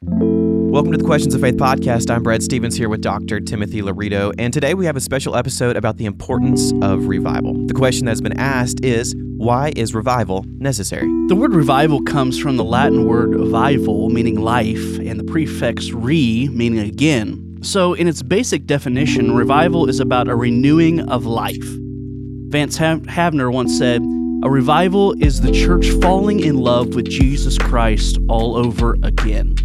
Welcome to the Questions of Faith podcast. I'm Brad Stevens here with Dr. Timothy Laurito, and today we have a special episode about the importance of revival. The question that's been asked is why is revival necessary? The word revival comes from the Latin word vival, meaning life, and the prefix re, meaning again. So, in its basic definition, revival is about a renewing of life. Vance Havner once said, A revival is the church falling in love with Jesus Christ all over again.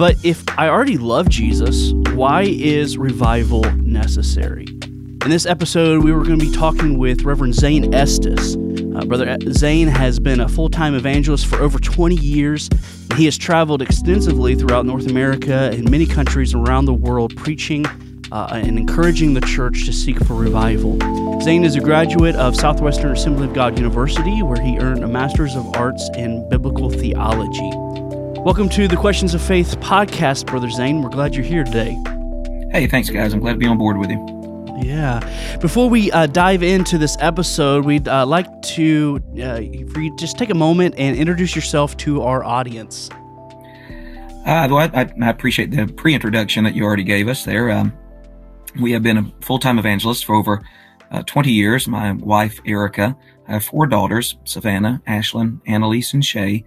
But if I already love Jesus, why is revival necessary? In this episode, we were going to be talking with Reverend Zane Estis. Uh, Brother Zane has been a full time evangelist for over 20 years. He has traveled extensively throughout North America and many countries around the world preaching uh, and encouraging the church to seek for revival. Zane is a graduate of Southwestern Assembly of God University, where he earned a Master's of Arts in Biblical Theology. Welcome to the Questions of Faith podcast, Brother Zane. We're glad you're here today. Hey, thanks, guys. I'm glad to be on board with you. Yeah. Before we uh, dive into this episode, we'd uh, like to uh, for you just take a moment and introduce yourself to our audience. Uh, well, I, I, appreciate the pre-introduction that you already gave us there. Um, we have been a full-time evangelist for over uh, 20 years. My wife, Erica, I have four daughters, Savannah, Ashlyn, Annalise, and Shay.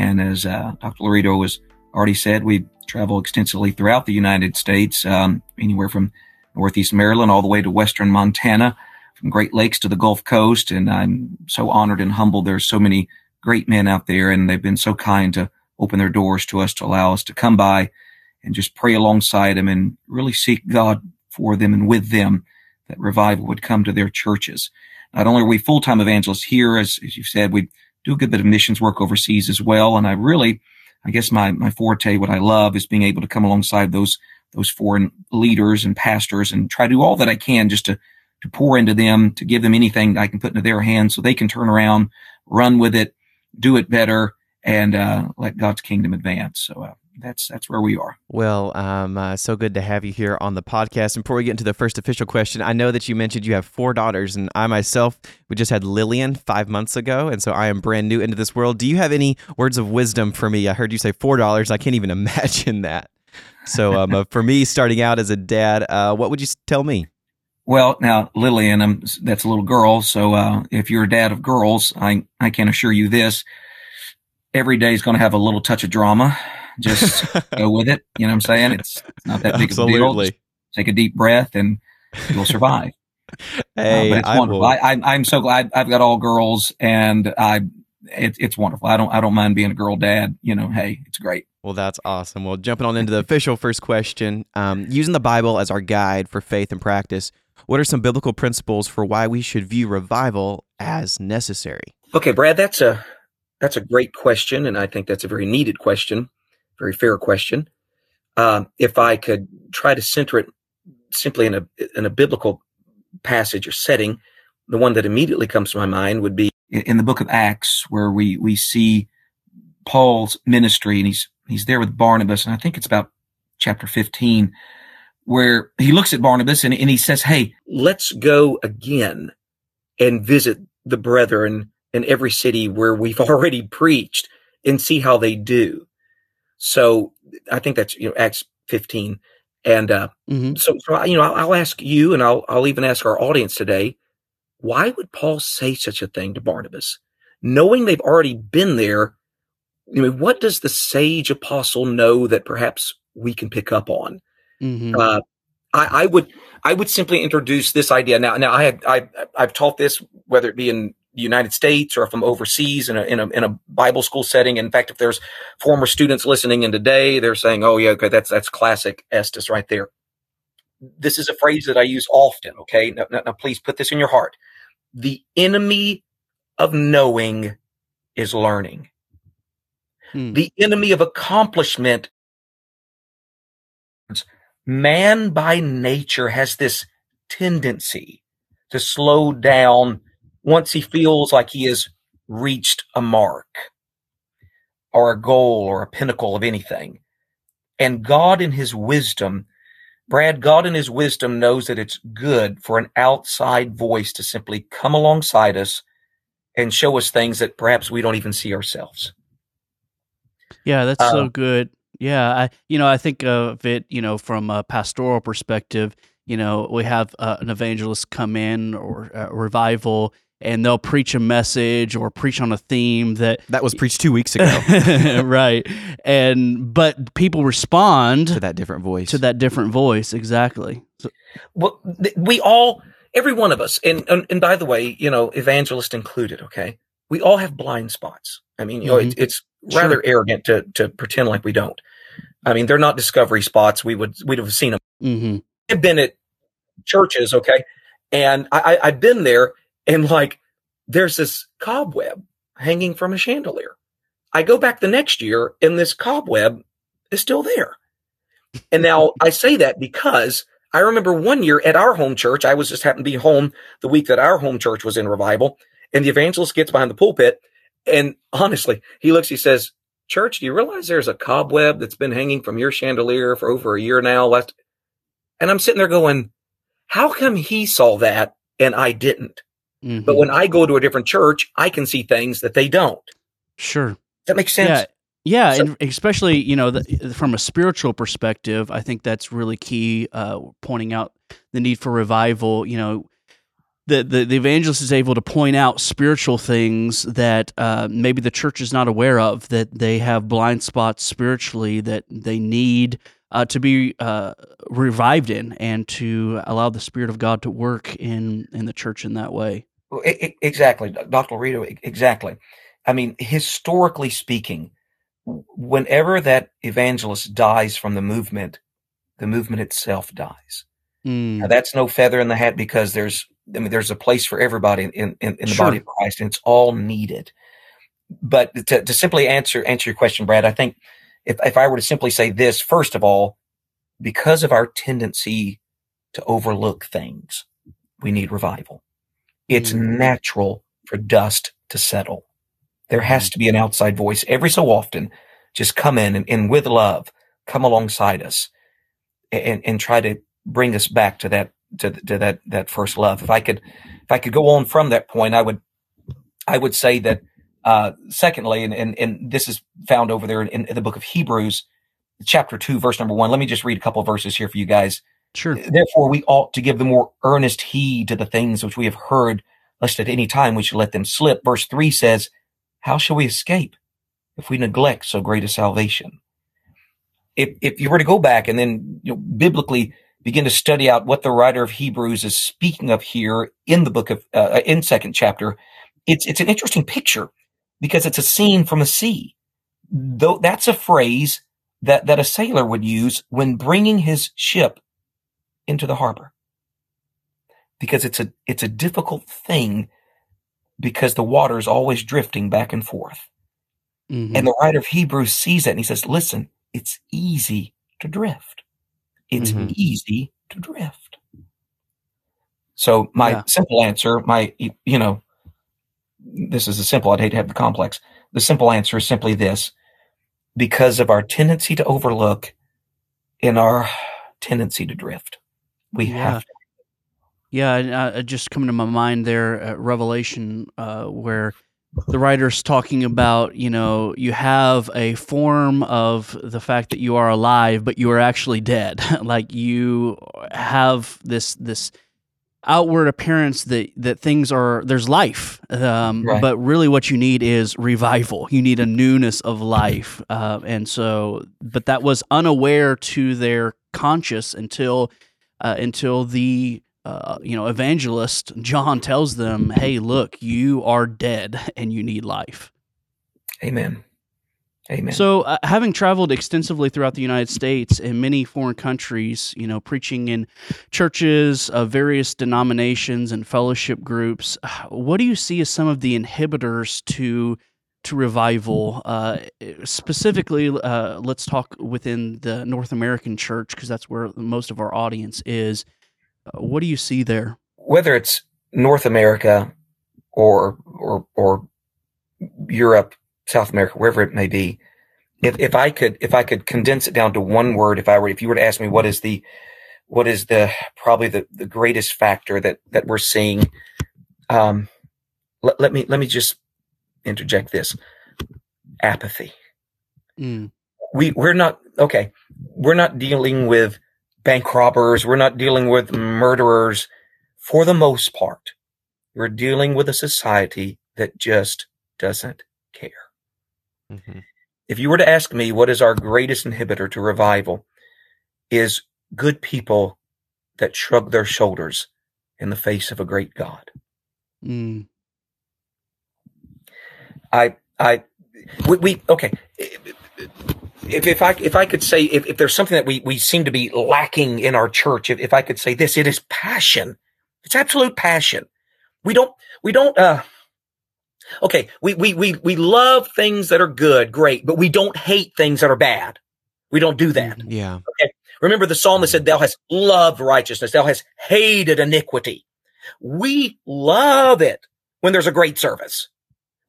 And as uh, Dr. Laurito has already said, we travel extensively throughout the United States, um, anywhere from Northeast Maryland all the way to Western Montana, from Great Lakes to the Gulf Coast. And I'm so honored and humbled. There's so many great men out there, and they've been so kind to open their doors to us to allow us to come by and just pray alongside them and really seek God for them and with them that revival would come to their churches. Not only are we full-time evangelists here, as, as you said, we do a good bit of missions work overseas as well. And I really, I guess my, my forte, what I love is being able to come alongside those, those foreign leaders and pastors and try to do all that I can just to, to pour into them, to give them anything I can put into their hands so they can turn around, run with it, do it better, and uh, let God's kingdom advance. So uh, that's that's where we are. Well, um, uh, so good to have you here on the podcast. And before we get into the first official question, I know that you mentioned you have four daughters, and I myself we just had Lillian five months ago, and so I am brand new into this world. Do you have any words of wisdom for me? I heard you say four dollars. I can't even imagine that. So um, uh, for me, starting out as a dad, uh, what would you tell me? Well, now Lillian, um, that's a little girl. So uh, if you're a dad of girls, I I can assure you this: every day is going to have a little touch of drama just go with it. You know what I'm saying? It's, it's not that big Absolutely. of a deal. Just take a deep breath and you'll survive. hey, uh, but it's I wonderful. I, I, am so glad I've got all girls and I, it, it's wonderful. I don't, I don't mind being a girl dad. You know, hey, it's great. Well, that's awesome. Well, jumping on into the official first question, um, using the Bible as our guide for faith and practice, what are some biblical principles for why we should view revival as necessary? Okay, Brad, that's a that's a great question, and I think that's a very needed question very fair question. Uh, if I could try to center it simply in a in a biblical passage or setting, the one that immediately comes to my mind would be in the book of Acts, where we we see Paul's ministry, and he's he's there with Barnabas, and I think it's about chapter fifteen, where he looks at Barnabas and, and he says, "Hey, let's go again and visit the brethren in every city where we've already preached and see how they do." So I think that's you know Acts 15, and uh, mm-hmm. so so you know I'll, I'll, ask you, and I'll I'll even ask our audience today, why would Paul say such a thing to Barnabas, knowing they've already been there? I mean, what does the sage apostle know that perhaps we can pick up on? Mm-hmm. Uh, I, I, would I would simply introduce this idea now. Now I have I I've taught this whether it be in the United States or if I'm overseas in a, in a, in a Bible school setting. In fact, if there's former students listening in today, they're saying, Oh yeah, okay, that's, that's classic Estis right there. This is a phrase that I use often. Okay. Now, now, now please put this in your heart. The enemy of knowing is learning. Hmm. The enemy of accomplishment. Man by nature has this tendency to slow down once he feels like he has reached a mark or a goal or a pinnacle of anything. And God in his wisdom, Brad, God in his wisdom knows that it's good for an outside voice to simply come alongside us and show us things that perhaps we don't even see ourselves. Yeah, that's uh, so good. Yeah, I you know I think of it you know from a pastoral perspective. You know, we have uh, an evangelist come in or a revival, and they'll preach a message or preach on a theme that That was preached two weeks ago right, and but people respond to that different voice. to that different voice exactly. So, Well, th- we all, every one of us, and, and and by the way, you know, evangelist included. Okay, we all have blind spots. I mean, you know, it, it's Sure. rather arrogant to to pretend like we don't. I mean, they're not discovery spots. We would we'd have seen them. hmm I've been at churches, okay, and I, I I've been there, and like there's this cobweb hanging from a chandelier. I go back the next year, and this cobweb is still there. And now I say that because I remember one year at our home church, I was just happened to be home the week that our home church was in revival, and the evangelist gets behind the pulpit, and honestly, he looks, he says, "Church, do you realize there's a cobweb that's been hanging from your chandelier for over a year now?" Last, and I'm sitting there going, "How come he saw that and I didn't?" Hmm But when I go to a different church, I can see things that they don't. sure. That makes sense? Yeah, yeah, So- and especially you know the, from a spiritual perspective, I think that's really key. Uh, pointing out the need for revival. You know, the, the the evangelist is able to point out spiritual things that uh, maybe the church is not aware of. That they have blind spots spiritually that they need. Uh, to be uh, revived in and to allow the spirit of God to work in in the church in that way. Exactly, Dr. Rito. e- Exactly. I mean, historically speaking, whenever that evangelist dies from the movement, the movement itself dies. Mm, Now, that's no feather in the hat because there's, I mean, there's a place for everybody in, in, in the Sure. body of Christ, and it's all needed. But to, to simply answer answer your question, Brad, I think if if I were to simply say this, first of all, because of our tendency to overlook things, we need revival. It's Mm. natural for dust to settle. There has to be an outside voice every so often, just come in and, and with love, come alongside us and, and try to bring us back to that to, to that that first love. If I could if I could go on from that point, I would I would say that uh, secondly, and, and and this is found over there in, in the book of Hebrews, chapter two, verse number one. Let me just read a couple of verses here for you guys. Sure. Therefore, we ought to give the more earnest heed to the things which we have heard, lest at any time we should let them slip. Verse three says, "How shall we escape if we neglect so great a salvation?" If if you were to go back and then you know, biblically begin to study out what the writer of Hebrews is speaking of here in the book of uh, in second chapter, it's it's an interesting picture because it's a scene from a sea. Though that's a phrase that that a sailor would use when bringing his ship into the harbor because it's a it's a difficult thing because the water is always drifting back and forth Mhm. and the writer of hebrews sees that and he says listen it's easy to drift it's Mm-hmm. Mhm. easy to drift so my Yeah. simple answer my you know this is a simple i'd hate to have the complex the simple answer is simply this because of our tendency to overlook and our tendency to drift we Yeah. have to Yeah, and, uh, just coming to my mind there at Revelation, uh, where the writer's talking about, you know, you have a form of the fact that you are alive, but you are actually dead. like you have this this outward appearance that that things are there's life, um, Right. but really what you need is revival. You need a newness of life, uh, and so, but that was unaware to their conscious until uh, until the uh, you know evangelist John tells them, "Hey, look, you are dead and you need life." Amen. Amen. So, uh, having traveled extensively throughout the United States and many foreign countries, you know, preaching in churches of various denominations and fellowship groups, what do you see as some of the inhibitors to to revival? Uh, specifically, uh, let's talk within the North American church because that's where most of our audience is. Uh, what do you see there? whether it's North America or or or Europe, South America, wherever it may be, if if I could if I could condense it down to one word, if I were if you were to ask me what is the what is the probably the, the greatest factor that that we're seeing, um, let, let me let me just interject this apathy. Mm, we we're not okay. We're not dealing with bank robbers. We're not dealing with murderers. For the most part, we're dealing with a society that just doesn't care. Mm-hmm. If you were to ask me what is our greatest inhibitor to revival, is good people that shrug their shoulders in the face of a great God. Mm. I, I, we, we, okay. If, if I, if I could say, if, if there's something that we, we seem to be lacking in our church, if, if I could say this, it is passion. It's absolute passion. We don't, we don't, uh, okay, we, we, we, we love things that are good, great, but we don't hate things that are bad. We don't do that. Yeah. Okay. Remember the psalmist said, thou hast loved righteousness. Thou hast hated iniquity. We love it when there's a great service.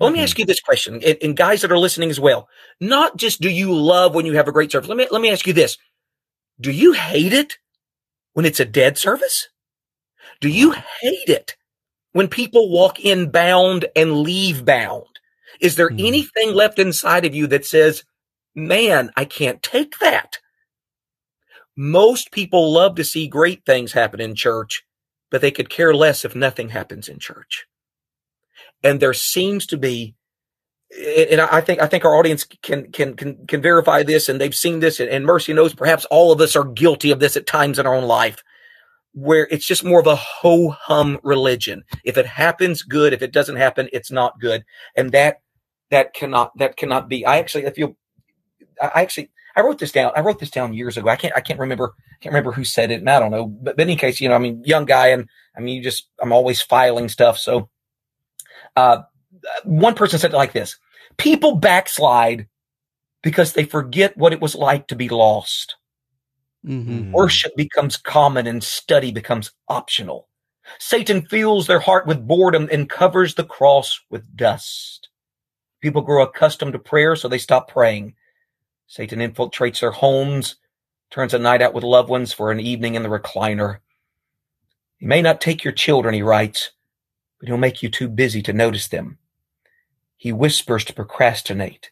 Well, let me mm-hmm. ask you this question, and, and, guys that are listening as well. Not just do you love when you have a great service. Let me let me ask you this: Do you hate it when it's a dead service? Do you hate it when people walk in bound and leave bound? Is there mm-hmm. anything left inside of you that says, "Man, I can't take that"? Most people love to see great things happen in church, but they could care less if nothing happens in church. And there seems to be, and I think I think our audience can can can can verify this, and they've seen this, and Mercy knows perhaps all of us are guilty of this at times in our own life, where it's just more of a ho hum religion. If it happens, good. If it doesn't happen, it's not good, and that that cannot that cannot be. I actually, if you, I actually I wrote this down. I wrote this down years ago. I can't, I can't remember, can't remember who said it. And I don't know, but, but in any case, you know, I mean, young guy and I mean, you just, I'm always filing stuff. So, uh, one person said it like this, people backslide because they forget what it was like to be lost. Mm-hmm. Worship becomes common and study becomes optional. Satan fills their heart with boredom and covers the cross with dust. People grow accustomed to prayer, so they stop praying. Satan infiltrates their homes, turns a night out with loved ones for an evening in the recliner. He may not take your children, he writes, but he'll make you too busy to notice them. He whispers to procrastinate.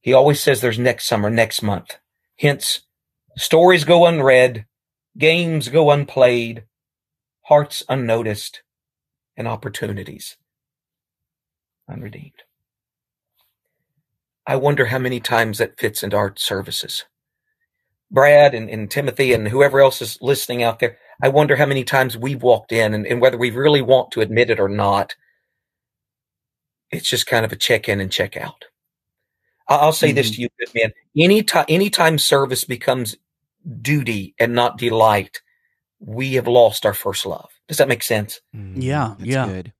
He always says there's next summer, next month. Hence, stories go unread, games go unplayed, hearts unnoticed, and opportunities unredeemed. I wonder how many times that fits into our services. Brad and, and Timothy and whoever else is listening out there, I wonder how many times we've walked in and, and whether we really want to admit it or not. It's just kind of a check in and check out. I'll say mm-hmm. this to you, good man. Anytime, anytime service becomes duty and not delight, we have lost our first love. Does that make sense? Mm, yeah, that's yeah. Good.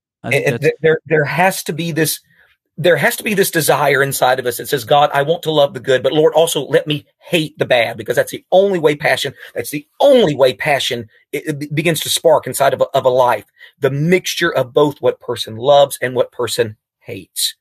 There, there has to be this there has to be this desire inside of us that says, God, I want to love the good, but Lord, also let me hate the bad because that's the only way passion, that's the only way passion it, it begins to spark inside of a, of a life. The mixture of both what person loves and what person hates.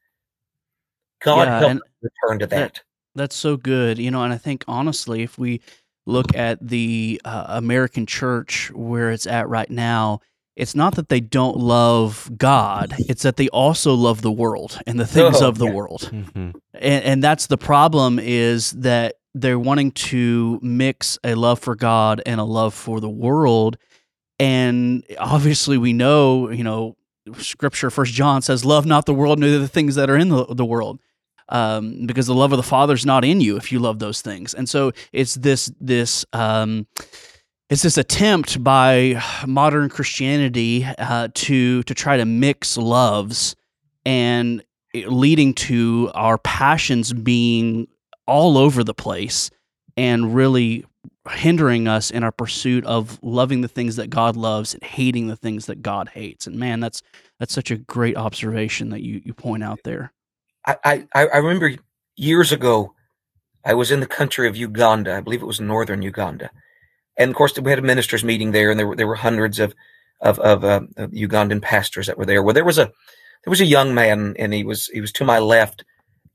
God yeah, help return to that. that. That's so good. You know, and I think honestly, if we look at the uh, American church where it's at right now, it's not that they don't love God, it's that they also love the world and the things oh, of the yeah. world. Mm-hmm. And, and that's the problem is that they're wanting to mix a love for God and a love for the world. And obviously, we know, you know, scripture, First John says, Love not the world, neither the things that are in the, the world. Um, because the love of the Father is not in you if you love those things. And so it's this, this, um, it's this attempt by modern Christianity uh, to to try to mix loves and leading to our passions being all over the place and really hindering us in our pursuit of loving the things that God loves and hating the things that God hates. And man, that's that's such a great observation that you you point out there. I I, I remember years ago, I was in the country of Uganda. I believe it was northern Uganda and of course, we had a ministers meeting there, and there were there were hundreds of of, of, uh, of Ugandan pastors that were there. Well, there was a there was a young man, and he was he was to my left,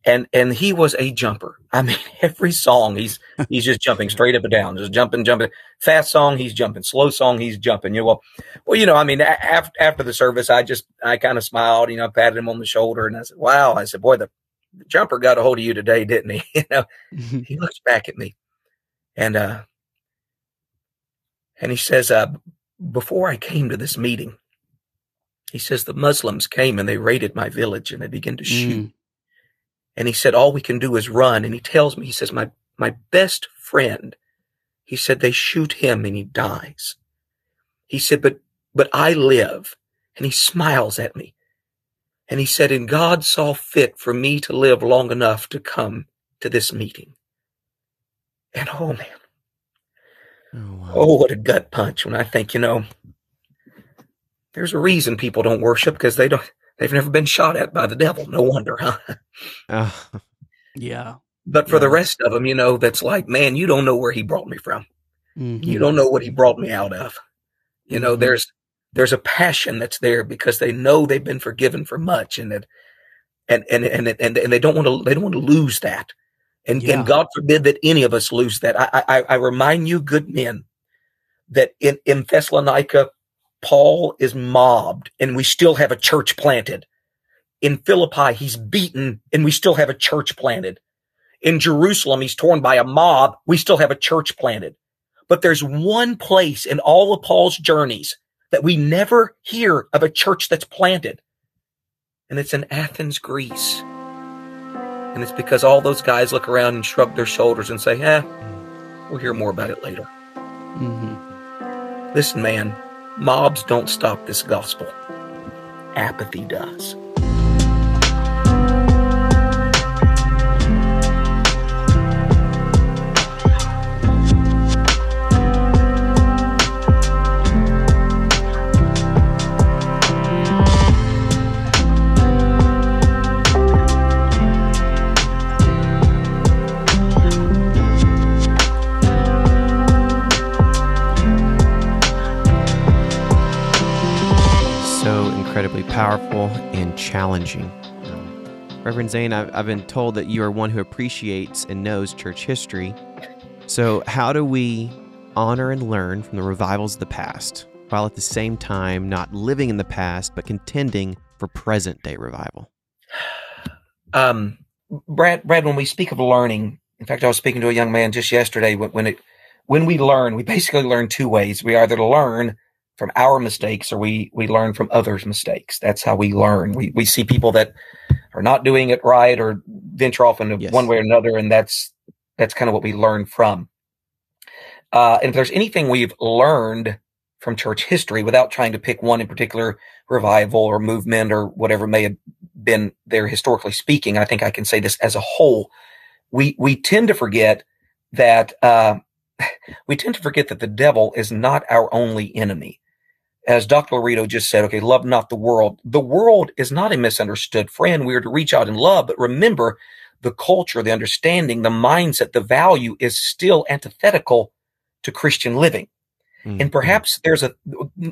and and he was a jumper. I mean, every song he's he's just jumping straight up and down, just jumping, jumping. Fast song, he's jumping. Slow song, he's jumping. You know, well, well, you know, I mean, after after the service, I just I kind of smiled, you know, patted him on the shoulder, and I said, "Wow," I said, "Boy, the the jumper got a hold of you today, didn't he? you know, he looks back at me and, uh, and he says, uh, before I came to this meeting, he says the Muslims came and they raided my village and they began to shoot. Mm. And he said, all we can do is run. And he tells me, he says, my, my best friend, he said, they shoot him and he dies. He said, but, but I live. And he smiles at me. And he said, and God saw fit for me to live long enough to come to this meeting. And oh man, Oh, wow. oh, what a gut punch when I think, you know, there's a reason people don't worship because they don't, they've never been shot at by the devil. No wonder, huh? Oh, yeah. But for the rest of them, you know, that's like, man, you don't know where he brought me from. Mhm. You don't know what he brought me out of. You know, Mhm. there's there's a passion that's there because they know they've been forgiven for much, and that and and and and, and they don't want to they don't want to lose that. And Yeah. and God forbid that any of us lose that. I I, I remind you, good men, that in in Thessalonica, Paul is mobbed, and we still have a church planted. In Philippi, he's beaten, and we still have a church planted. In Jerusalem, he's torn by a mob. We still have a church planted. But there's one place in all of Paul's journeys that we never hear of a church that's planted. And it's in Athens, Greece. And it's because all those guys look around and shrug their shoulders and say, eh, we'll hear more about it later. Mhm. Listen, man, mobs don't stop this gospel. Apathy does. Powerful and challenging. Reverend Zane, I've, I've been told that you are one who appreciates and knows church history. So, how do we honor and learn from the revivals of the past while at the same time not living in the past but contending for present day revival? Um, Brad, Brad, when we speak of learning, in fact, I was speaking to a young man just yesterday. When it, when we learn, we basically learn two ways. We either learn from our mistakes or we, we learn from others' mistakes. That's how we learn. We, we see people that are not doing it right or venture off in Yes. one way or another. And that's, that's kind of what we learn from. Uh, and if there's anything we've learned from church history without trying to pick one in particular revival or movement or whatever may have been there historically speaking, I think I can say this as a whole. We we tend to forget that uh, we tend to forget that the devil is not our only enemy. As Dr. Laurito just said, okay, love not the world. The world is not a misunderstood friend. We are to reach out in love, but remember the culture, the understanding, the mindset, the value is still antithetical to Christian living. Mm, And perhaps there's a,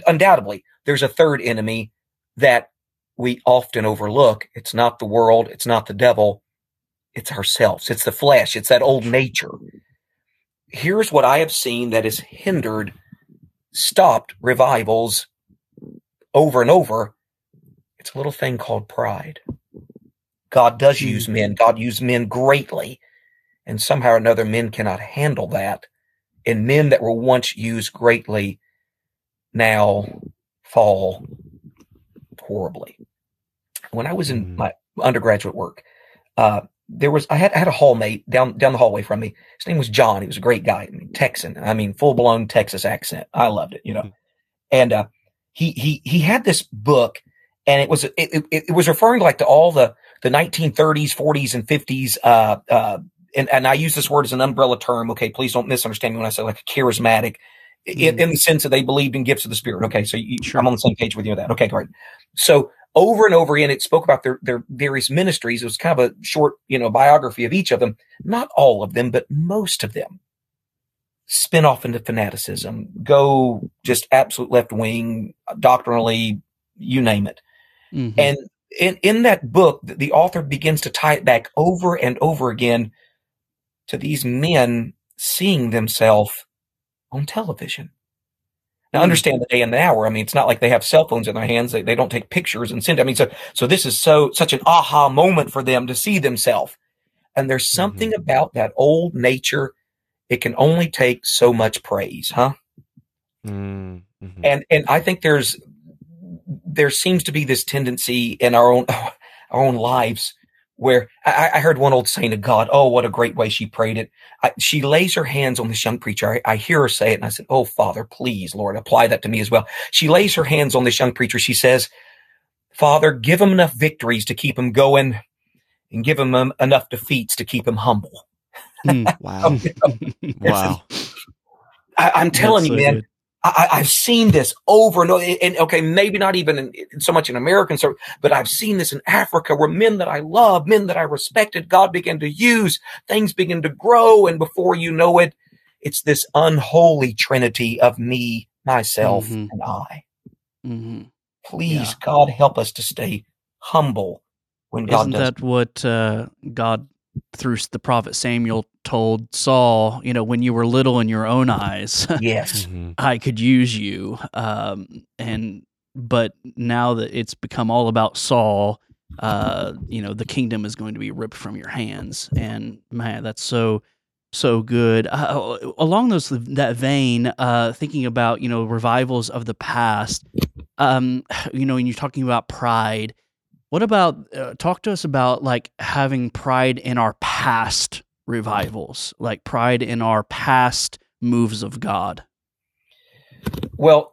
undoubtedly, there's a third enemy that we often overlook. It's not the world. It's not the devil. It's ourselves. It's the flesh. It's that old nature. Here's what I have seen that has hindered, stopped revivals over and over. It's a little thing called pride. God does use men. God used men greatly. And somehow or another, men cannot handle that. And men that were once used greatly now fall horribly. When I was in Mhm. my undergraduate work, uh, there was I had I had a hallmate down down the hallway from me. His name was John. He was a great guy, I mean, Texan. I mean, full blown Texas accent. I loved it, you know. And uh, he he he had this book, and it was it, it, it was referring like to all the the 1930s, 40s, and 50s. Uh, uh, and and I use this word as an umbrella term. Okay, please don't misunderstand me when I say like a charismatic, in, in the sense that they believed in gifts of the spirit. Okay, so you, Sure. I'm on the same page with you with that. Okay, great. So over and over again, it spoke about their their various ministries. It was kind of a short, you know, biography of each of them. Not all of them, but most of them spin off into fanaticism, go just absolute left wing, doctrinally, you name it. Mhm. And in, in that book, the author begins to tie it back over and over again to these men seeing themselves on television. Now, Mm. understand the day and the hour. I mean, it's not like they have cell phones in their hands. They, they don't take pictures and send. I mean, so so this is so such an aha moment for them to see themselves. And there's something about that old nature. It can only take so much praise, huh? Mm, mhm. And and I think there's there seems to be this tendency in our own our own lives where I, I heard one old saint of God. Oh, what a great way she prayed it. I, she lays her hands on this young preacher. I, I hear her say it, and I said, "Oh, Father, please, Lord, apply that to me as well." She lays her hands on this young preacher. She says, "Father, give him enough victories to keep him going, and give him um, enough defeats to keep him humble." Mm. wow. wow. I, I'm telling That's you, man. I, I've seen this over and over. And okay, maybe not even in, in so much in American service, but I've seen this in Africa where men that I love, men that I respected, God began to use, things begin to grow. And before you know it, it's this unholy trinity of me, myself, Mhm. and I. Mhm. Please, Yeah. God, help us to stay humble when God does Isn't does. that what uh, God, through the prophet Samuel, told Saul? You know, when you were little in your own eyes, yes. Mhm. I could use you. Um, and but now that it's become all about Saul, uh, you know, the kingdom is going to be ripped from your hands. And man, that's so so good. Uh, along those that vein, uh, thinking about you know revivals of the past, um, you know, when you're talking about pride, what about uh, talk to us about like having pride in our past revivals, like pride in our past moves of God. Well,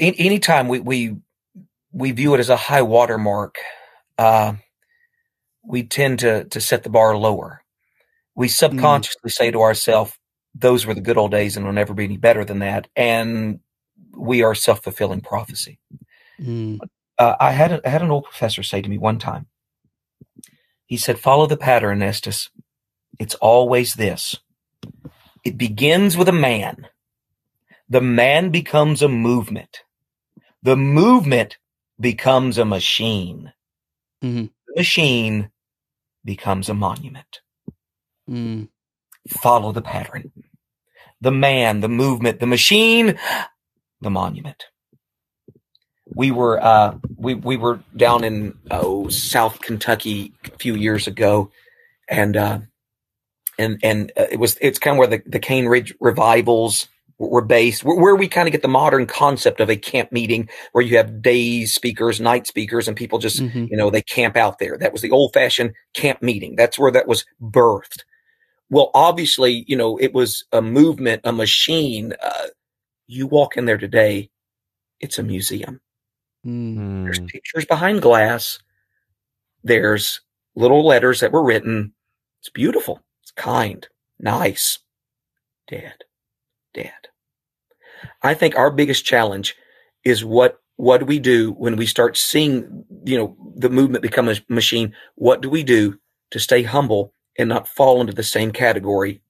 a- anytime we, we we view it as a high watermark, uh, we tend to to set the bar lower. We subconsciously say to ourselves, "Those were the good old days, and it'll never be any better than that." And we are self fulfilling prophecy. Mm, Uh, I had a, I had an old professor say to me one time. He said, "Follow the pattern, Estis. It's always this. It begins with a man. The man becomes a movement. The movement becomes a machine. Mhm. The machine becomes a monument. mm, Follow the pattern. The man, the movement, the machine, the monument. We were uh, we we were down in oh South Kentucky a few years ago, and uh, and and uh, it was it's kind of where the the Cane Ridge revivals were based, where, where we kind of get the modern concept of a camp meeting, where you have day speakers, night speakers, and people just mhm, you know they camp out there. That was the old fashioned camp meeting. That's where that was birthed. Well obviously you know it was a movement a machine. Uh, you walk in there today it's a museum mm, there's pictures behind glass. There's little letters that were written. It's beautiful. It's kind. Nice. Dead. Dead. I think our biggest challenge is what what do we do when we start seeing you know the movement become a machine? What do we do to stay humble and not fall into the same category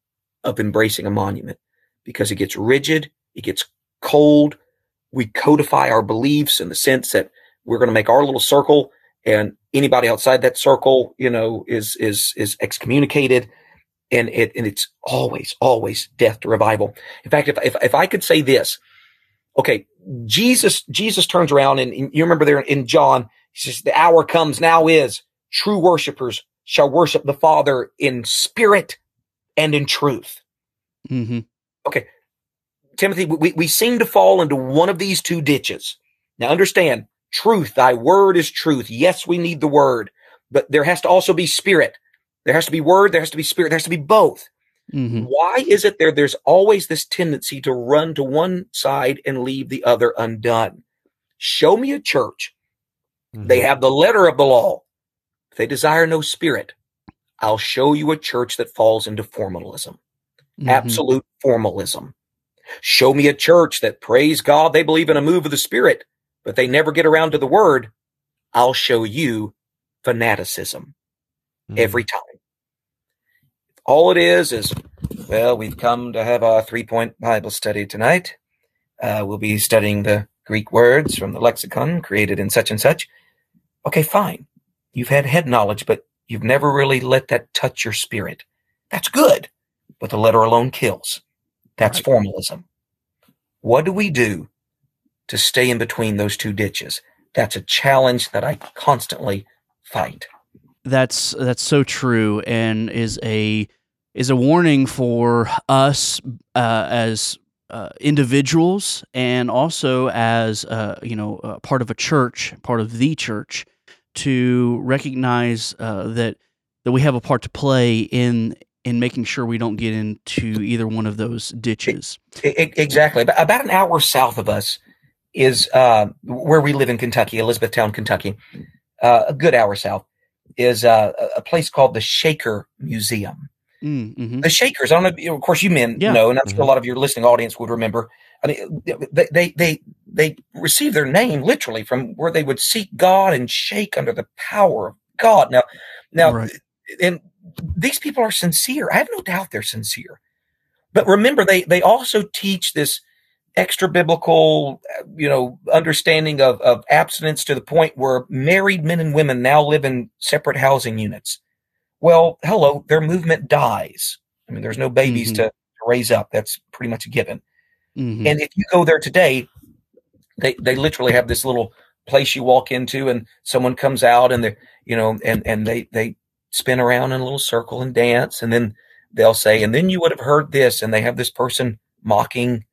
of embracing a monument? Because it gets rigid it gets cold we codify our beliefs in the sense that we're going to make our little circle and anybody outside that circle you know is is is excommunicated. And it and it's always always death to revival. In fact if if, if i could say this okay jesus jesus turns around and, and you remember there in john he says the hour comes now is. True worshipers shall worship the father in spirit and in truth. Mhm, Timothy, we, we seem to fall into one of these two ditches. Now understand, truth, thy word is truth. Yes, we need the word, but there has to also be spirit. There has to be word, there has to be spirit, there has to be both. mhm, Why is it there? There's always this tendency to run to one side and leave the other undone. Show me a church. They have the letter of the law. If they desire no spirit, I'll show you a church that falls into formalism mhm, absolute formalism. Show me a church that praise God, they believe in a move of the Spirit, but they never get around to the Word. I'll show you fanaticism Mhm. every time. All it is is, well, we've come to have our three point Bible study tonight. Uh, we'll be studying the Greek words from the lexicon created in such and such. Okay, fine. You've had head knowledge, but you've never really let that touch your spirit. That's good, but the letter alone kills. That's Right. formalism. What do we do to stay in between those two ditches. That's a challenge that I constantly fight. That's that's so true, and is a is a warning for us uh, as uh, individuals and also as uh, you know part of a church, part of the church, to recognize uh, that that we have a part to play in in making sure we don't get into either one of those ditches. Exactly. About an hour south of us is uh, where we live in Kentucky, Elizabethtown, Kentucky. Uh, a good hour south is uh, a place called the Shaker Museum. Mm, mm-hmm. The Shakers, I don't know. Of course, you men yeah. know, and I'm mm-hmm. sure a mm-hmm. lot of your listening audience would remember. I mean, they, they they they received their name literally from where they would seek God and shake under the power of God. Now, now, right. and these people are sincere. I have no doubt they're sincere. But remember, they they also teach this extra biblical, you know, understanding of, of abstinence to the point where married men and women now live in separate housing units. Well, hello, their movement dies. I mean, there's no babies mm-hmm. to, raise up. That's pretty much a given. Mm-hmm. And if you go there today, they, they literally have this little place you walk into and someone comes out and they you know, and, and they, they spin around in a little circle and dance. And then they'll say, and then you would have heard this. And they have this person mocking,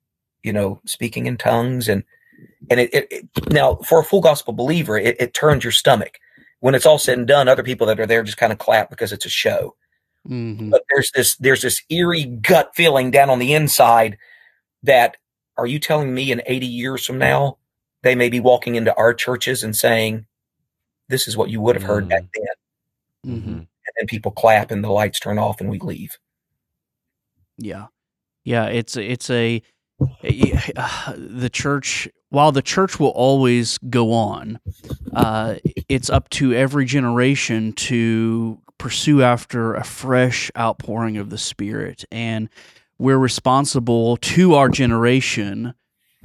you know, speaking in tongues. And, and it, it, it now for a full gospel believer, it, it turns your stomach when it's all said and done, other people that are there just kind of clap because it's a show. Mm-hmm. But there's this there's this eerie gut feeling down on the inside that are you telling me in 80 years from now they may be walking into our churches and saying this is what you would have heard mm-hmm. back then. Mm-hmm. And then people clap and the lights turn off and we leave. Yeah. Yeah, it's it's a uh, the church while the church will always go on, uh, it's up to every generation to pursue after a fresh outpouring of the Spirit. And we're responsible to our generation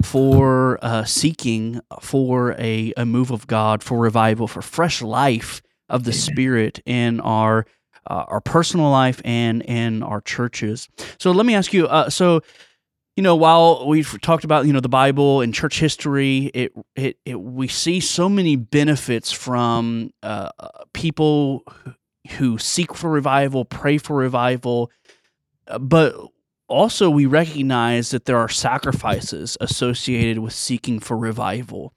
for uh, seeking for a, a move of God, for revival, for fresh life of the Amen. Spirit in our uh, our personal life and in our churches. So let me ask you. Uh, so you know, while we've talked about you know the Bible and church history, it it, it we see so many benefits from uh, people who seek for revival, pray for revival, but also we recognize that there are sacrifices associated with seeking for revival.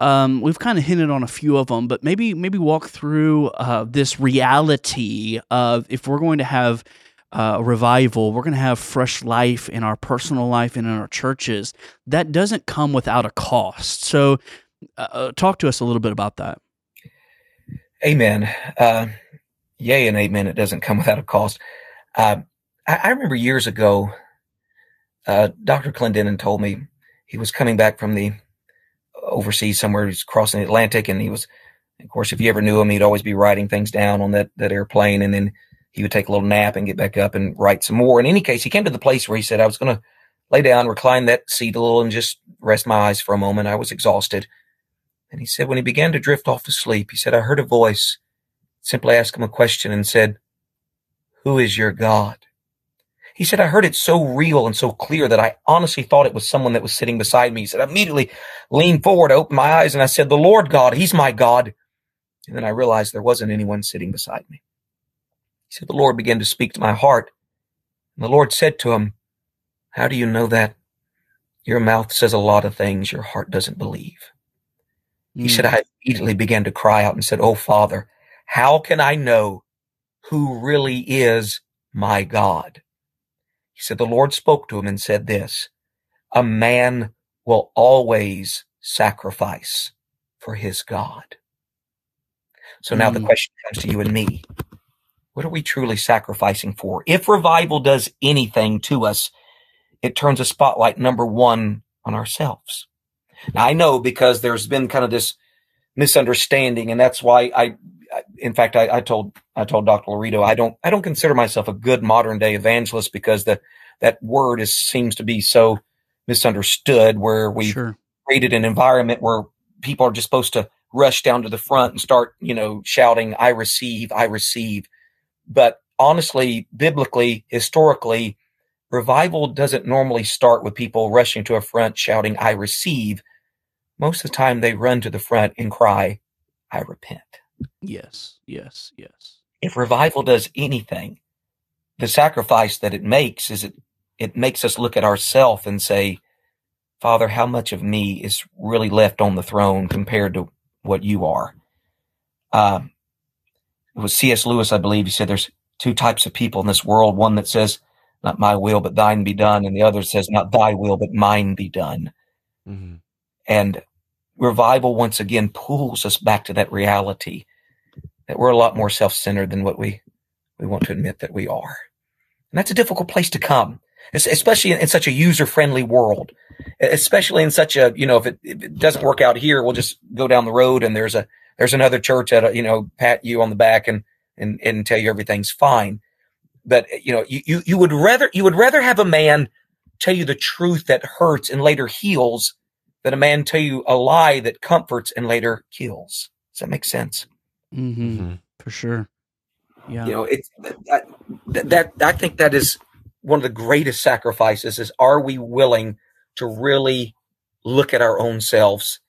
Um, we've kind of hinted on a few of them, but maybe maybe walk through uh, this reality of if we're going to have uh, a revival, we're going to have fresh life in our personal life and in our churches. That doesn't come without a cost. So, uh, uh, talk to us a little bit about that. Amen. Uh, yay and amen. It doesn't come without a cost. Uh, I, I, remember years ago, uh, Dr. Clendenin told me he was coming back from the overseas somewhere. He's crossing the Atlantic, and he was, of course, if you ever knew him, he'd always be writing things down on that that airplane, and then he would take a little nap and get back up and write some more. In any case, he came to the place where he said, I was going to lay down, recline that seat a little and just rest my eyes for a moment. I was exhausted. And he said, when he began to drift off to sleep, he said, I heard a voice simply ask him a question and said, who is your God? He said, I heard it so real and so clear that I honestly thought it was someone that was sitting beside me. He said, I immediately leaned forward, opened my eyes, and I said, the Lord God, he's my God. And then I realized there wasn't anyone sitting beside me. He said, The Lord began to speak to my heart. And the Lord said to him, How do you know that? Your mouth says a lot of things your heart doesn't believe. Mm. He said, hmm. I immediately began to cry out and said, Oh, Father, how can I know who really is my God? He said, The Lord spoke to him and said this A man will always sacrifice for his God. So now mm. the hmm. question comes to you and me what are we truly sacrificing for? If revival does anything to us, it turns a spotlight number one on ourselves. Now I know because there's been kind of this misunderstanding, and that's why I, in fact, I, I told I told Dr. Laurito I don't I don't consider myself a good modern day evangelist because the that word is seems to be so misunderstood. Where we sure. created an environment where people are just supposed to rush down to the front and start, you know, shouting, "I receive, I receive." But honestly, biblically, historically, revival doesn't normally start with people rushing to a front shouting, I receive. most of the time they run to the front and cry, I repent. Yes, yes, yes. If revival does anything, the sacrifice that it makes is it, it makes us look at ourselves and say, Father, how much of me is really left on the throne compared to what you are? Um, it was C.S. Lewis, I believe. He said there's two types of people in this world. One that says, not my will, but thine be done. And the other says, not thy will, but mine be done. Mm-hmm. And revival once again pulls us back to that reality that we're a lot more self-centered than what we, we want to admit that we are. And that's a difficult place to come, especially in, in such a user-friendly world, especially in such a, you know, if it, if it, doesn't work out here, we'll just go down the road and there's a, there's another church that, you know, pat you on the back and, and, and tell you everything's fine. But, eh, you know, you, you, you would rather, you would rather have a man tell you the truth that hurts and later heals than a man tell you a lie that comforts and later kills. Does that make sense? Mm-hmm. Mm-hmm. For sure. Yeah. You know, it's that, that, that, I think that is one of the greatest sacrifices is are we willing to really look at our own selves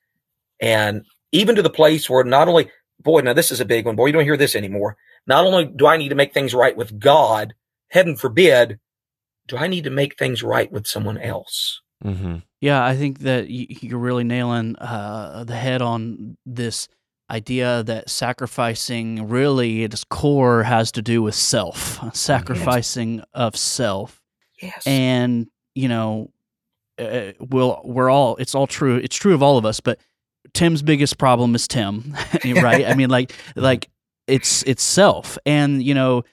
and even to the place where not only, boy, now this is a big one. Boy, you don't hear this anymore. Not only do I need to make things right with God, heaven forbid, do I need to make things right with someone else? Mm-hmm. Yeah, I think that you're really nailing uh, the head on this idea that sacrificing really at its core has to do with self, sacrificing yes. of self. Yes. And, you know, uh, we'll, we're all, it's all true. It's true of all of us, but Tim's biggest problem is Tim, right? I mean, like, like it's, it's self. And, you know,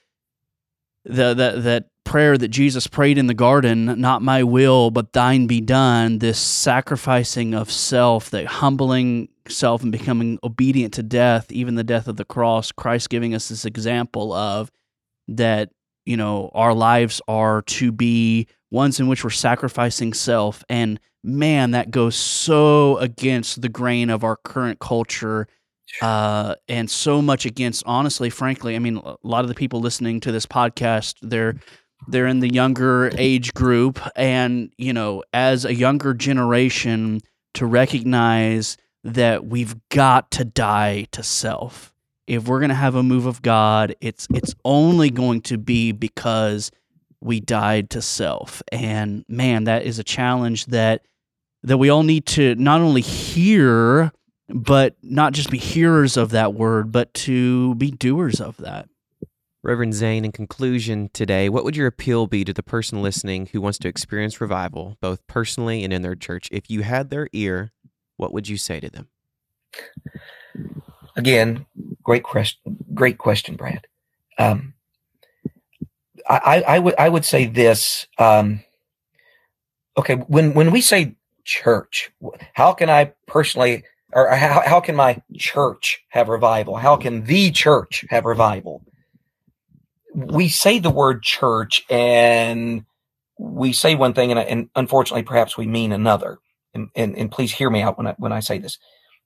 the, the, that prayer that Jesus prayed in the garden, not my will, but thine be done, this sacrificing of self, that humbling self and becoming obedient to death, even the death of the cross, Christ giving us this example of that, you know, our lives are to be ones in which we're sacrificing self. And man, that goes so against the grain of our current culture. Uh, and so much against, honestly, frankly, I mean, a lot of the people listening to this podcast, they're they're in the younger age group. And, you know, as a younger generation, to recognize that we've got to die to self. If we're going to have a move of God, it's it's only going to be because we died to self. And man, that is a challenge that that we all need to not only hear but not just be hearers of that word, but to be doers of that. Reverend Zane, in conclusion today, what would your appeal be to the person listening who wants to experience revival, both personally and in their church? If you had their ear, what would you say to them? Again, great question. Great question, Brad. Um, I, I, would I would say this. Um, okay, when when we say church, how can I personally, or how how can my church have revival? How can the church have revival? we say the word church and we say one thing and, and unfortunately perhaps we mean another. And, and, and, please hear me out when I, when I say this.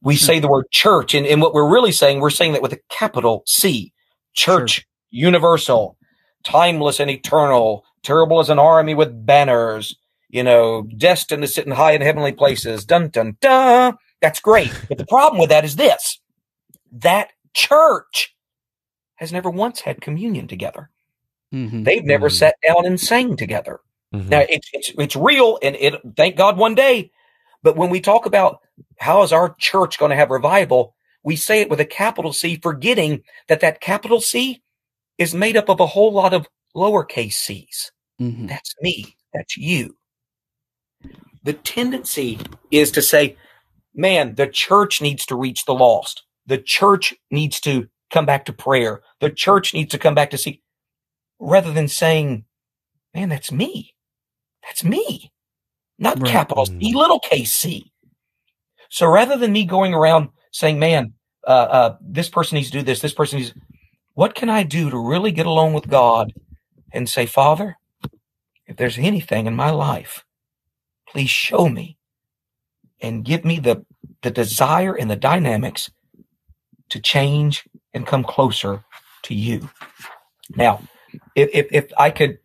We hmm. say the word church and, and what we're really saying, we're saying that with a capital C, church, sure. universal, timeless and eternal, terrible as an army with banners, you know, destined to sit in high and heavenly places. Dun, dun, dun. That's great. But the problem with that is this, that church has never once had communion together. Mm-hmm. They've never mm-hmm. sat down and sang together. Mm-hmm. Now it's, it's, it's real and it, thank God one day. But when we talk about how is our church going to have revival, we say it with a capital C, forgetting that that capital C is made up of a whole lot of lowercase c's. Mm-hmm. That's me. That's you. The tendency is to say, man, the church needs to reach the lost. The church needs to come back to prayer. The church needs to come back to see, rather than saying, man, that's me. That's me. Not right. capital C, mm. little case C. So rather than me going around saying, man, uh, uh, this person needs to do this, this person needs, what can I do to really get along with God and say, Father, if there's anything in my life, please show me and give me the, the desire and the dynamics to change and come closer to you. Now, if, if, if I could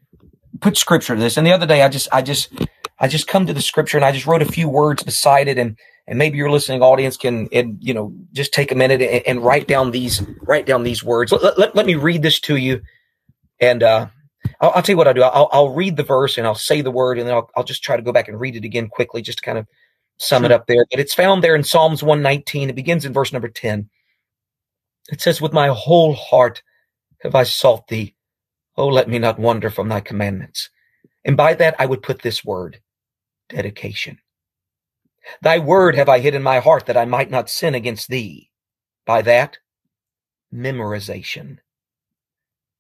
put scripture to this, and the other day I just, I just, I just come to the scripture and I just wrote a few words beside it and, and maybe your listening audience can, and, you know, just take a minute and, and write down these, write down these words. Let, let, let me read this to you. And, uh, I'll, I'll tell you what I'll do. I'll, I'll read the verse and I'll say the word and then I'll, I'll just try to go back and read it again quickly just to kind of sum sure. it up there. But it's found there in Psalms 119. It begins in verse number 10. It says, with my whole heart have I sought thee. Oh, let me not wander from thy commandments. And by that I would put this word, dedication. Thy word have I hid in my heart that I might not sin against thee. By that, memorization.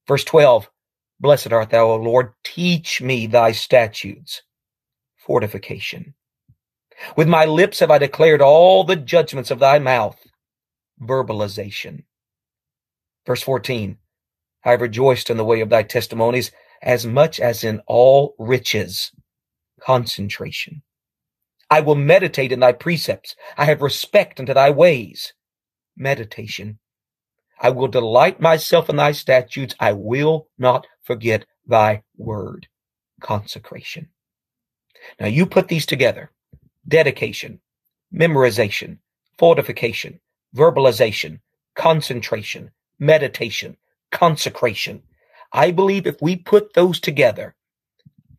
Verse 12, Blessed art thou, O Lord, teach me thy statutes. Fortification. With my lips have I declared all the judgments of thy mouth. Verbalization. Verse 14, I have rejoiced in the way of thy testimonies as much as in all riches. Concentration. I will meditate in thy precepts. I have respect unto thy ways. Meditation. I will delight myself in thy statutes. I will not forget thy word. Consecration. Now you put these together. Dedication, memorization, fortification, verbalization, concentration, meditation, consecration. I believe if we put those together,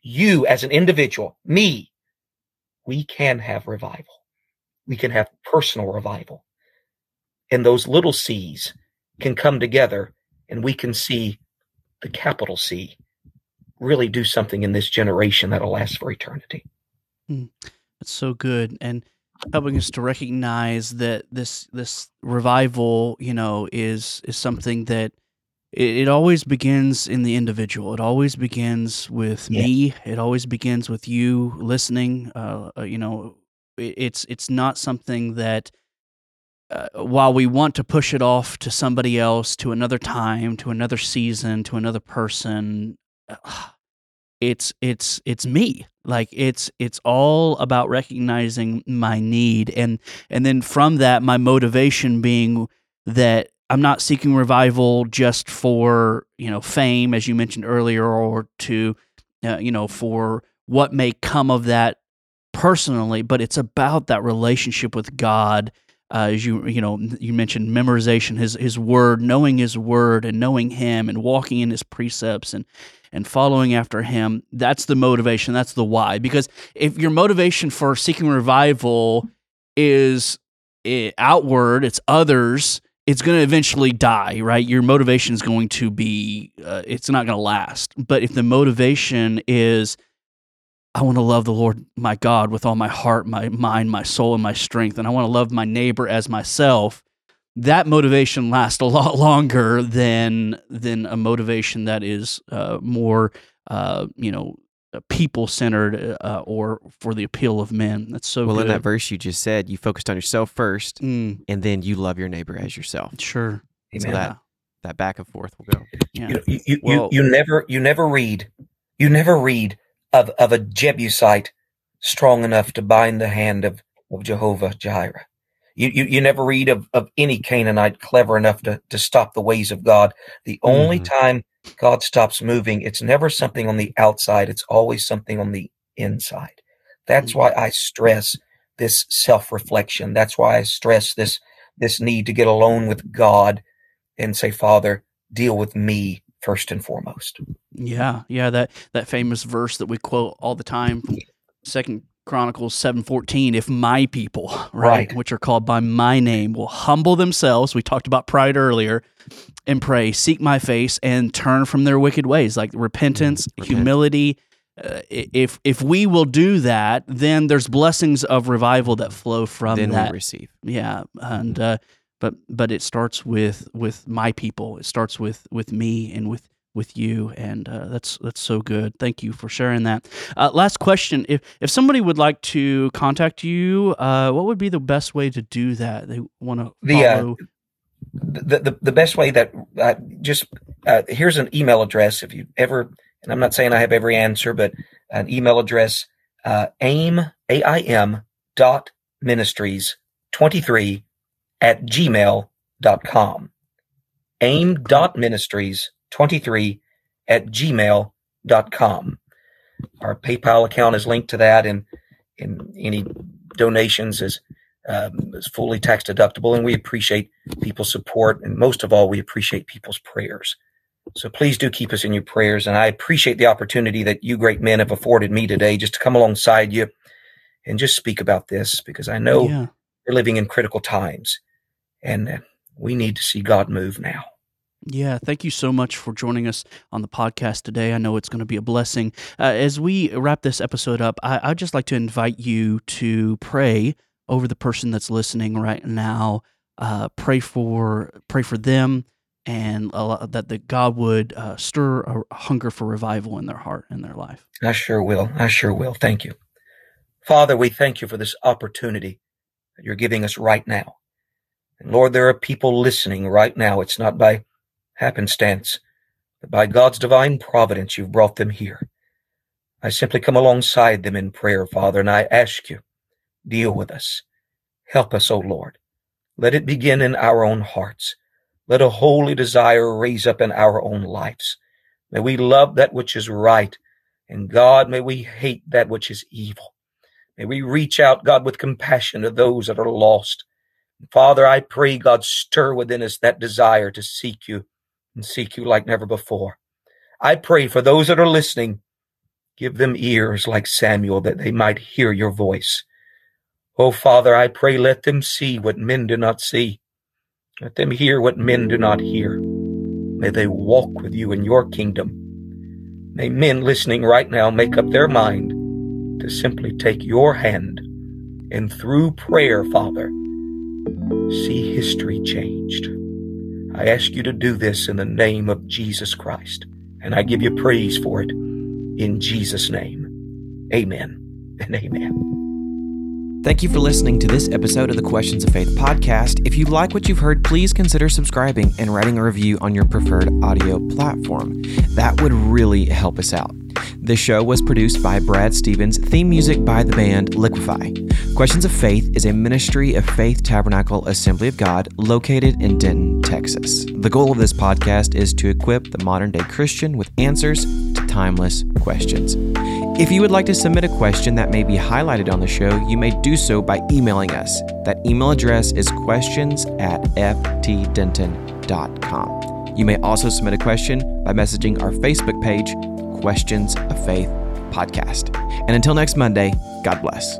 you as an individual, me, we can have revival. We can have personal revival. And those little C's can come together and we can see the capital C really do something in this generation that'll last for eternity. Mm, that's so good. And helping us to recognize that this this revival, you know, is is something that it, it always begins in the individual. It always begins with yeah. me. It always begins with you listening. Uh, uh you know, it, it's it's not something that uh, while we want to push it off to somebody else, to another time, to another season, to another person, uh, it's it's it's me. Like it's it's all about recognizing my need, and and then from that, my motivation being that I'm not seeking revival just for you know fame, as you mentioned earlier, or to uh, you know for what may come of that personally, but it's about that relationship with God uh, as you you know you mentioned memorization his his word knowing his word and knowing him and walking in his precepts and and following after him that's the motivation that's the why. Because if your motivation for seeking revival is it, eh, outward it's others it's going to eventually die right? Your motivation is going to be uh, it's not going to last. But if the motivation is I want to love the Lord my God with all my heart, my mind, my soul, and my strength. And I want to love my neighbor as myself. That motivation lasts a lot longer than than a motivation that is uh, more, uh, you know, people centered uh, or for the appeal of men. That's so well. Good. In that verse you just said, you focused on yourself first, mm. and then you love your neighbor as yourself. Sure. Amen. So that that back and forth will go. Yeah. You, you, you, well, you, you never you never read you never read of, of a Jebusite strong enough to bind the hand of, of Jehovah Jireh. You, you, you never read of, of any Canaanite clever enough to, to stop the ways of God. The only mm-hmm. time God stops moving, it's never something on the outside. It's always something on the inside. That's why I stress this self reflection. That's why I stress this, this need to get alone with God and say, Father, deal with me first and foremost. Yeah, yeah, that that famous verse that we quote all the time from Second Chronicles seven fourteen. If my people, right, right, which are called by my name, will humble themselves, we talked about pride earlier, and pray, seek my face, and turn from their wicked ways, like repentance, mm, humility. Uh, if if we will do that, then there's blessings of revival that flow from then that. we receive. Yeah, and uh, but but it starts with with my people. It starts with with me and with with you, and uh, that's that's so good. Thank you for sharing that. Uh, last question: If if somebody would like to contact you, uh, what would be the best way to do that? They want to the, uh, the, the the best way that uh, just uh, here's an email address. If you ever, and I'm not saying I have every answer, but an email address: aim a i m dot ministries twenty three at gmail.com. aim.ministries23 at gmail.com. Our PayPal account is linked to that, and, and any donations is Um, it's fully tax deductible, and we appreciate people's support, and most of all, we appreciate people's prayers. So please do keep us in your prayers, and I appreciate the opportunity that you great men have afforded me today, just to come alongside you and just speak about this, because I know Yeah. we're living in critical times, and uh, we need to see God move now. Yeah, thank you so much for joining us on the podcast today. I know it's going to be a blessing. Uh, as we wrap this episode up, I, I'd just like to invite you to pray over the person that's listening right now. Uh, pray for pray for them, and allow, that the God would uh, stir a hunger for revival in their heart and their life. I sure will. I sure will. Thank you. Father, we thank you for this opportunity that you're giving us right now. And Lord, there are people listening right now. It's not by happenstance, but by God's divine providence, you've brought them here. I simply come alongside them in prayer, Father, and I ask you, deal with us. Help us, O Lord. Let it begin in our own hearts. Let a holy desire raise up in our own lives. May we love that which is right and God, may we hate that which is evil. May we reach out, God, with compassion to those that are lost. Father, I pray, God, stir within us that desire to seek you and seek you like never before. I pray for those that are listening, give them ears like Samuel that they might hear your voice. Oh, Father, I pray, let them see what men do not see. Let them hear what men do not hear. May they walk with you in your kingdom. May men listening right now make up their mind to simply take your hand and through prayer, Father, see history changed. I ask you to do this in the name of Jesus Christ, and I give you praise for it in Jesus' name. Amen and amen. Thank you for listening to this episode of the Questions of Faith podcast. If you like what you've heard, please consider subscribing and writing a review on your preferred audio platform. That would really help us out. The show was produced by Brad Stevens, theme music by the band Liquify. Questions of Faith is a ministry of Faith Tabernacle Assembly of God located in Denton, Texas. The goal of this podcast is to equip the modern day Christian with answers to timeless questions. If you would like to submit a question that may be highlighted on the show, you may do so by emailing us. That email address is questions at ftdenton.com. You may also submit a question by messaging our Facebook page, Questions of Faith Podcast. And until next Monday, God bless.